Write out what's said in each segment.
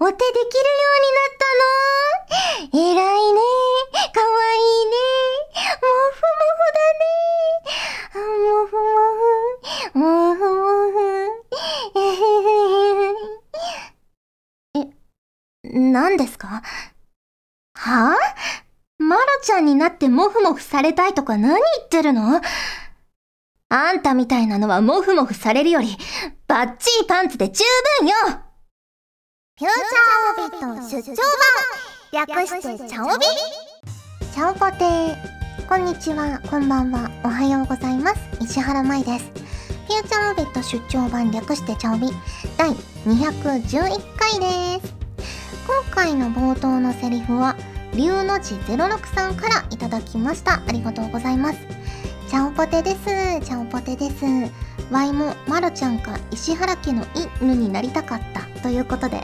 お手できるようになったの偉いね。かわいいね。もふもふだね。もふもふ。もふもふ。え、何ですか？はぁ、あ、マロちゃんになってモフモフされたいとか何言ってるの？あんたみたいなのはモフモフされるより、バッチリパンツで十分よフューチャーオビット出張版略してチャオビチャオポテーこんにちは、こんばんは、おはようございます。石原舞です。フューチャーオビット出張版略してチャオビ第211回です。今回の冒頭のセリフは、龍の字06さんからいただきました。ありがとうございます。チャオポテです。チャオポテです。ワイもマロちゃんか石原家の犬になりたかったということで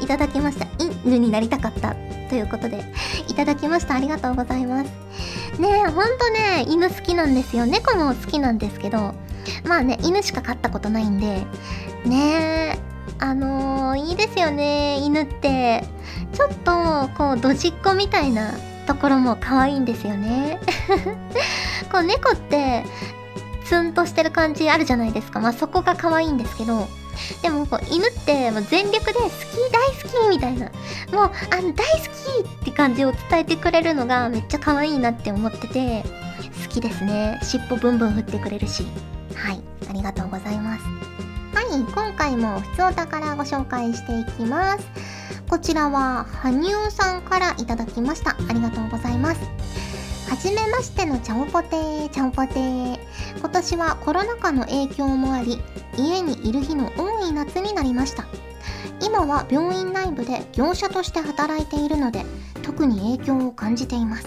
いただきました。犬になりたかったということでいただきました。ありがとうございます。ねえ、ほんとね、犬好きなんですよ。猫も好きなんですけど、まあね、犬しか飼ったことないんで、ねえ、あのー、いいですよね、犬って。ちょっと、こう、ドジっ子みたいなところも可愛いんですよね。こう、猫って、ツンとしてる感じあるじゃないですか。まあそこが可愛いんですけど、でもこう犬ってもう全力で好き大好きみたいな、もうあの大好きって感じを伝えてくれるのがめっちゃ可愛いなって思ってて、好きですね。尻尾ブンブン振ってくれるし。はい、ありがとうございます。はい、今回も普通お宝ご紹介していきます。こちらは、羽生さんからいただきました。ありがとうございます。はじめましてのちゃんぽてー、ちゃんぽてー。今年はコロナ禍の影響もあり、家にいる日の多い夏になりました。今は病院内部で業者として働いているので、特に影響を感じています。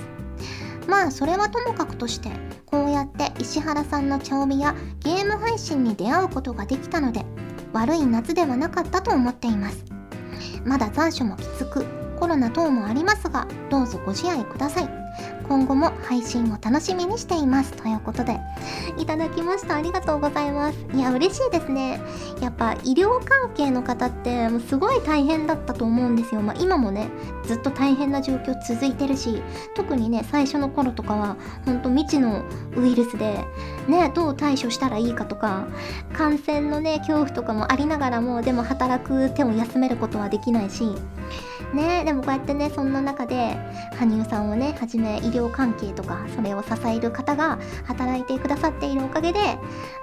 まあ、それはともかくとして、こうやって石原さんの調味やゲーム配信に出会うことができたので、悪い夏ではなかったと思っています。まだ残暑もきつく、コロナ等もありますが、どうぞご自愛ください。今後も配信を楽しみにしています。ということでいただきました。ありがとうございます。いや嬉しいですね。やっぱ医療関係の方ってもうすごい大変だったと思うんですよ。まあ今もねずっと大変な状況続いてるし特にね最初の頃とかはほんと未知のウイルスでねどう対処したらいいかとか感染のね恐怖とかもありながらもでも働く手を休めることはできないしねでもこうやってねそんな中で羽生さんをねはじめ医療関係とかそれを支える方が働いてくださっているおかげで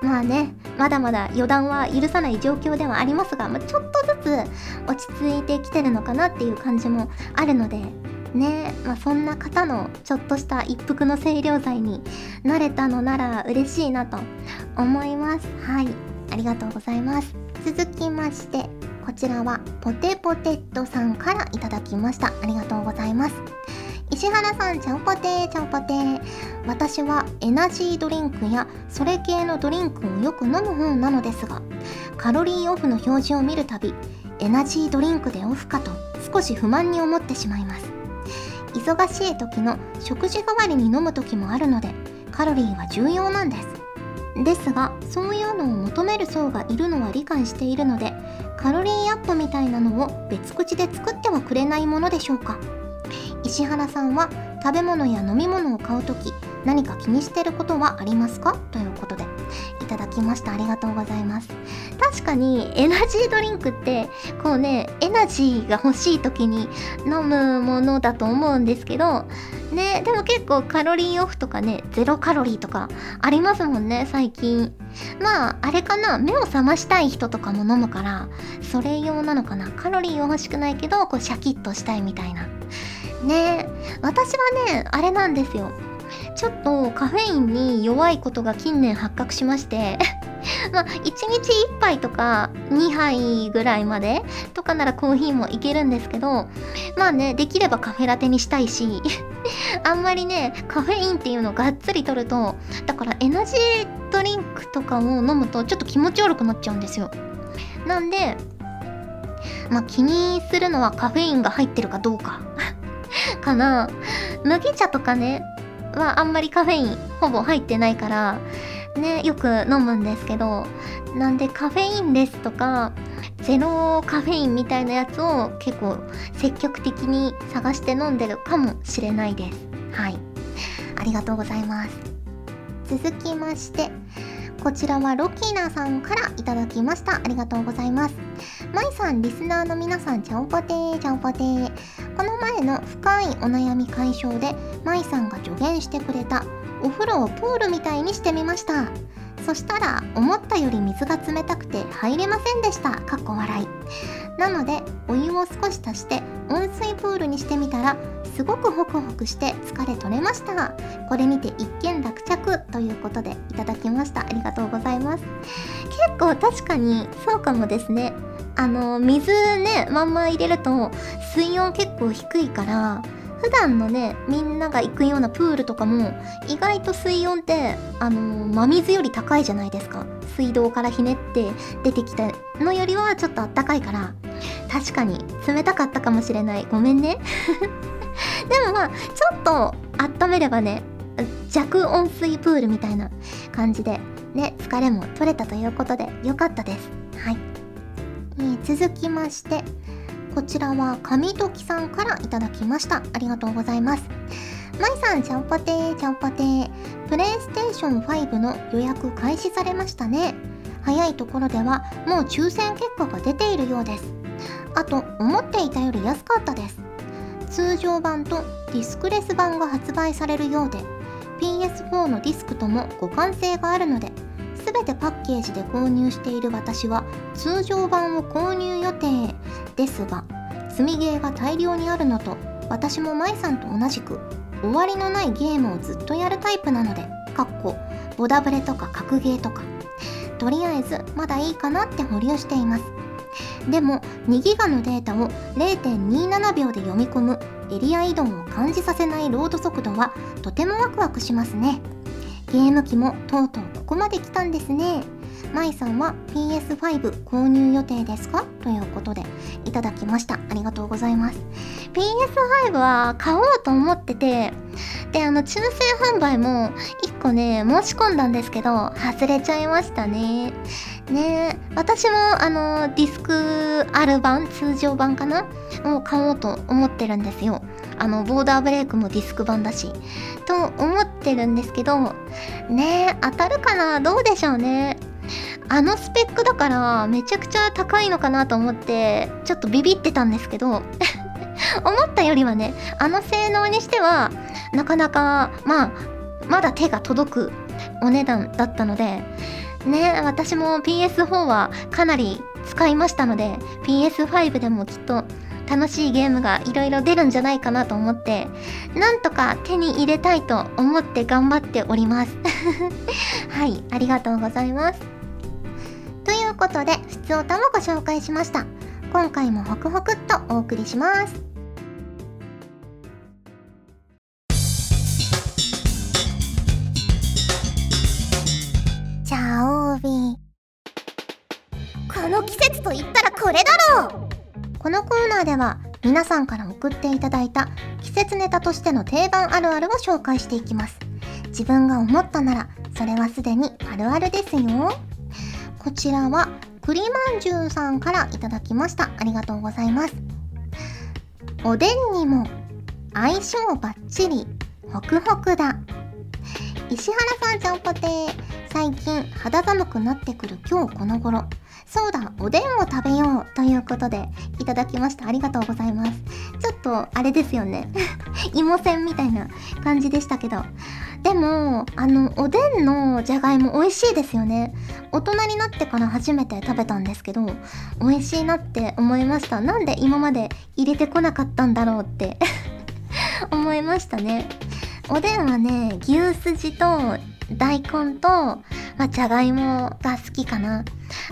まあねまだまだ予断は許さない状況ではありますが、まあ、ちょっとずつ落ち着いてきてるのかなっていう感じもあるのでねまあ、そんな方のちょっとした一服の清涼剤になれたのなら嬉しいなと思います。はいありがとうございます。続きましてこちらはポテポテットさんからいただきました。ありがとうございます。石原さん、ちゃんぽて、ちゃんぽて。私はエナジードリンクやそれ系のドリンクをよく飲む方なのですが、カロリーオフの表示を見るたび、エナジードリンクでオフかと少し不満に思ってしまいます。忙しい時の食事代わりに飲む時もあるので、カロリーは重要なんです。ですが、そういうのを求める層がいるのは理解しているので、カロリーアップみたいなのを別口で作ってはくれないものでしょうか？石原さんは食べ物や飲み物を買う時何か気にしてることはありますか？ということでいただきました。ありがとうございます。確かにエナジードリンクってこうねエナジーが欲しい時に飲むものだと思うんですけどねでも結構カロリーオフとかねゼロカロリーとかありますもんね最近。まああれかな目を覚ましたい人とかも飲むからそれ用なのかな。カロリーは欲しくないけどこうシャキッとしたいみたいな。ね私はねあれなんですよ。ちょっとカフェインに弱いことが近年発覚しまして まあ、1日1杯とか2杯ぐらいまでとかならコーヒーもいけるんですけど、まあね、できればカフェラテにしたいし、あんまりね、カフェインっていうのがっつり取ると、だからエナジードリンクとかを飲むとちょっと気持ち悪くなっちゃうんですよ。なんで、まあ気にするのはカフェインが入ってるかどうか かな。麦茶とかね、はあんまりカフェインほぼ入ってないから、ね、よく飲むんですけど、なんでカフェインレスとか、ゼロカフェインみたいなやつを結構積極的に探して飲んでるかもしれないです。はい。ありがとうございます。続きましてこちらはロキーナさんからいただきました。ありがとうございます。まいさんリスナーの皆さんちゃんぽてーちゃんぽてー。この前の深いお悩み解消でまいさんが助言してくれたお風呂をプールみたいにしてみました。そしたら思ったより水が冷たくて入れませんでした。かっこ笑い。なのでお湯を少し足して温水プールにしてみたらすごくホクホクして疲れ取れました。これ見て一見落着ということでいただきました。ありがとうございます。結構確かにそうかもですね。あの水ねまんま入れると水温結構低いから普段のねみんなが行くようなプールとかも意外と水温ってあの真水より高いじゃないですか。水道からひねって出てきたのよりはちょっとあったかいから。確かに冷たかったかもしれない。ごめんね。でもまあちょっと温めればね弱温水プールみたいな感じでね疲れも取れたということで良かったです。はい、えー、続きましてこちらは神時さんからいただきました。ありがとうございます。まいさんちゃんぽてーちゃんぽてー。プレイステーション5の予約開始されましたね。早いところではもう抽選結果が出ているようです。あと思っていたより安かったです。通常版とディスクレス版が発売されるようで PS4 のディスクとも互換性があるので全てパッケージで購入している私は通常版を購入予定ですが積みゲーが大量にあるのと私も舞さんと同じく終わりのないゲームをずっとやるタイプなのでかっこボダブレとか格ゲーとかとりあえずまだいいかなって保留しています。でも2ギガのデータを0.27秒で読み込むエリア移動を感じさせないロード速度はとてもワクワクしますね。ゲーム機もとうとうここまで来たんですね。まいさんは PS5 購入予定ですか？ということでいただきました。ありがとうございます。PS5 は買おうと思っててであの抽選販売も1個ね申し込んだんですけど外れちゃいましたね。ね私もあのディスク R 版通常版かな？を買おうと思ってるんですよ。あのボーダーブレイクもディスク版だしと思ってるんですけどね当たるかな？どうでしょうね？あのスペックだからめちゃくちゃ高いのかなと思ってちょっとビビってたんですけど 思ったよりはねあの性能にしてはなかなかまあまだ手が届くお値段だったのでね私も PS4 はかなり使いましたので PS5 でもきっと楽しいゲームがいろいろ出るんじゃないかなと思ってなんとか手に入れたいと思って頑張っております。はいありがとうございます。ということでふつおたもご紹介しました。今回もホクホクっとお送りします。この季節と言ったらこれだろうこのコーナーでは皆さんから送っていただいた季節ネタとしての定番あるあるを紹介していきます。自分が思ったならそれはすでにあるあるですよ。こちらは栗まんじゅうさんからいただきました。ありがとうございます。おでんにも相性バッチリ。ホクホクだ。石原さんちゃんぽて最近肌寒くなってくる今日この頃。そうだ、おでんを食べようということでいただきました。ありがとうございます。ちょっとあれですよね。芋せんみたいな感じでしたけど。でも、あの、おでんのじゃがいも美味しいですよね。大人になってから初めて食べたんですけど、美味しいなって思いました。なんで今まで入れてこなかったんだろうって 思いましたね。おでんはね、牛すじと大根と、まあ、じゃがいもが好きかな。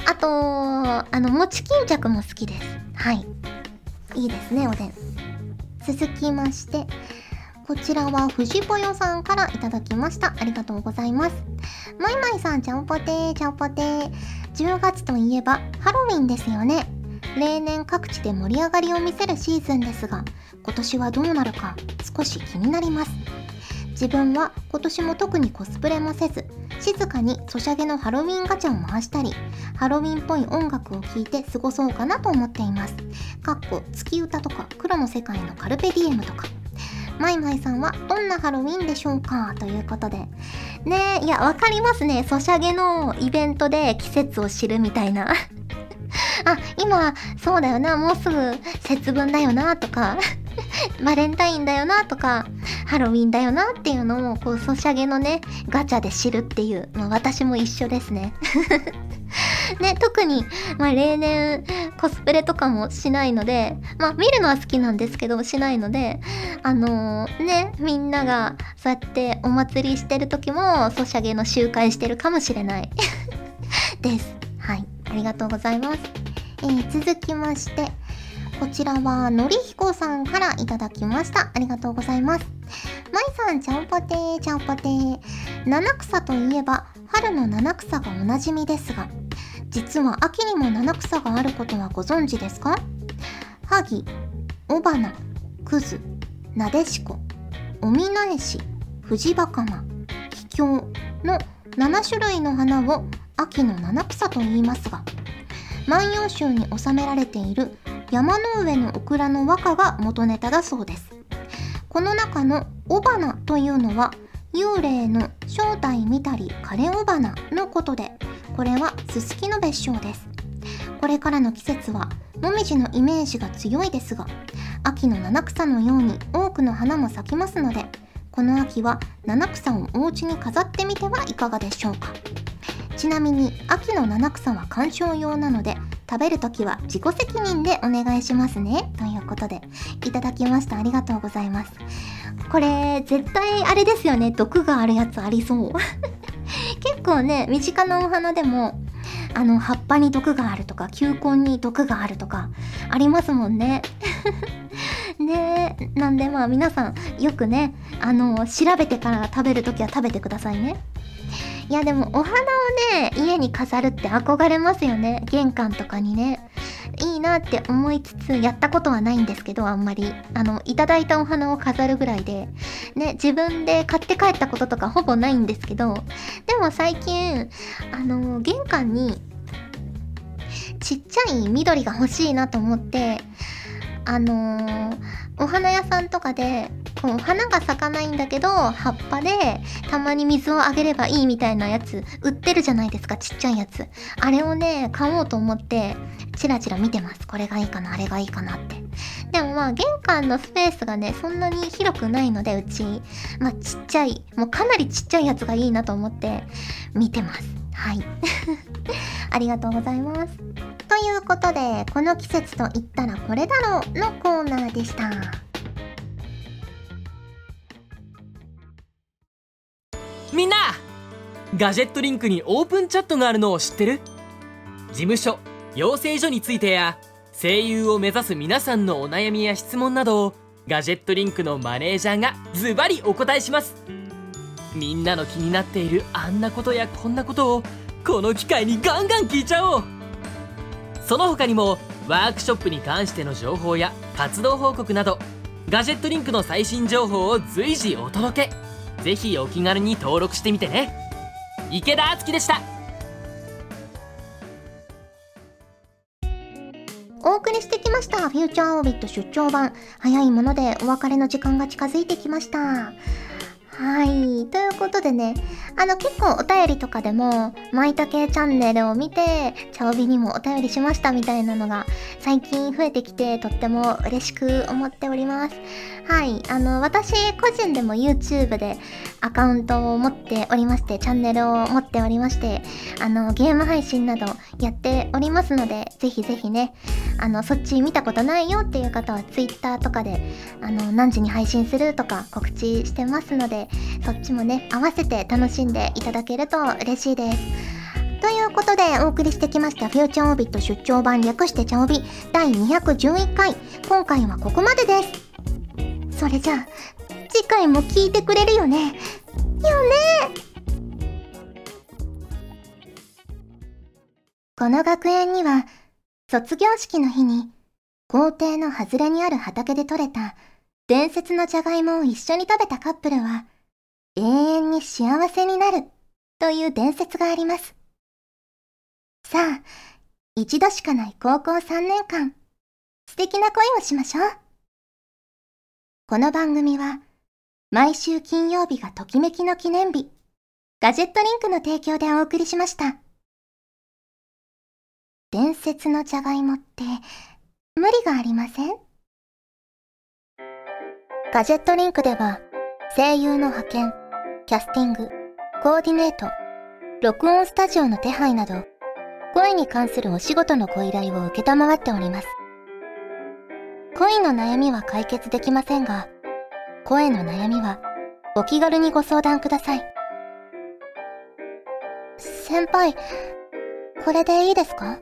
あと、あの、餅巾着も好きです。はい。いいですね、おでん。続きまして、こちらは藤ぽよさんからいただきました。ありがとうございます。まいまいさん、ちゃんぽてー、ちゃんぽてー。10月といえばハロウィンですよね。例年各地で盛り上がりを見せるシーズンですが、今年はどうなるか少し気になります。自分は今年も特にコスプレもせず静かにソシャゲのハロウィンガチャを回したりハロウィンっぽい音楽を聴いて過ごそうかなと思っています。かっこ月歌とか黒の世界のカルペディエムとか。マイマイさんはどんなハロウィンでしょうかということで。ねえいやわかりますね。ソシャゲのイベントで季節を知るみたいな。あ今そうだよな。もうすぐ節分だよなとか。バレンタインだよなとか、ハロウィンだよなっていうのを、こう、ソシャゲのね、ガチャで知るっていう、まあ、私も一緒ですね。ね、特に、まあ、例年、コスプレとかもしないので、まあ、見るのは好きなんですけど、しないので、あのー、ね、みんなが、そうやってお祭りしてる時も、ソシャゲの集会してるかもしれない。です。はい。ありがとうございます。えー、続きまして、こちらはのりひこさんからいただきました。ありがとうございます。まいさん、ちゃんぽてー、ちゃんぽてー。七草といえば、春の七草がおなじみですが、実は秋にも七草があることはご存知ですか？ハギ、オバナ、クズ、ナデシコ、オミナエシ、フジバカマ、キキョウの7種類の花を秋の七草と言いますが、万葉集に収められている山の上のオクラの和歌が元ネタだそうです。この中の「雄花」というのは幽霊の正体見たり枯れ雄花のことでこれはすすきの別称です。これからの季節はもみじのイメージが強いですが秋の七草のように多くの花も咲きますのでこの秋は七草をお家に飾ってみてはいかがでしょうか。ちなみに秋の七草は観賞用なので食べるときは自己責任でお願いしますね。ということで、いただきました。ありがとうございます。これ、絶対あれですよね。毒があるやつありそう。結構ね、身近なお花でも、あの、葉っぱに毒があるとか、球根に毒があるとか、ありますもんね。ねなんでまあ皆さん、よくね、あの、調べてから食べるときは食べてくださいね。いやでもお花をね、家に飾るって憧れますよね。玄関とかにね。いいなって思いつつ、やったことはないんですけど、あんまり。あの、いただいたお花を飾るぐらいで、ね、自分で買って帰ったこととかほぼないんですけど、でも最近、あの、玄関に、ちっちゃい緑が欲しいなと思って、あのー、お花屋さんとかでこう花が咲かないんだけど葉っぱでたまに水をあげればいいみたいなやつ売ってるじゃないですかちっちゃいやつ。あれをね買おうと思ってチラチラ見てます。これがいいかなあれがいいかなって。でもまあ玄関のスペースがねそんなに広くないのでうち。まあちっちゃいもうかなりちっちゃいやつがいいなと思って見てます。はい。ありがとうございます。ということで、この季節と言ったらこれだろうのコーナーでした。みんなガジェットリンクにオープンチャットがあるのを知ってる？事務所、養成所についてや声優を目指す皆さんのお悩みや質問などをガジェットリンクのマネージャーがズバリお答えします。みんなの気になっているあんなことやこんなことをこの機会にガンガン聞いちゃおう。その他にもワークショップに関しての情報や活動報告などガジェットリンクの最新情報を随時お届け。ぜひお気軽に登録してみてね。池田敦樹でした。お送りしてきました。フューチャーオービット出張版。早いものでお別れの時間が近づいてきました。はい。ということでね、あの結構お便りとかでも、まいたけチャンネルを見て、チャオビにもお便りしましたみたいなのが最近増えてきて、とっても嬉しく思っております。はい。あの、私個人でも YouTube でアカウントを持っておりまして、チャンネルを持っておりまして、あの、ゲーム配信などやっておりますので、ぜひぜひね、あの、そっち見たことないよっていう方は Twitter とかで、あの、何時に配信するとか告知してますので、そっちもね、合わせて楽しんでいただけると嬉しいです。ということでお送りしてきましたフューチャーオービット出張版略してチャオビ第211回。今回はここまでです。それじゃあ次回も聞いてくれるよね。よね。この学園には卒業式の日に校庭の外れにある畑で採れた伝説のじゃがいもを一緒に食べたカップルは永遠に幸せになるという伝説があります。さあ、一度しかない高校3年間、素敵な恋をしましょう。この番組は、毎週金曜日がときめきの記念日、ガジェットリンクの提供でお送りしました。伝説のじゃがいもって、無理がありません？ガジェットリンクでは、声優の派遣、キャスティング、コーディネート、録音スタジオの手配など、声に関するお仕事のご依頼を受けたまわっております。恋の悩みは解決できませんが、声の悩みはお気軽にご相談ください。先輩、これでいいですか？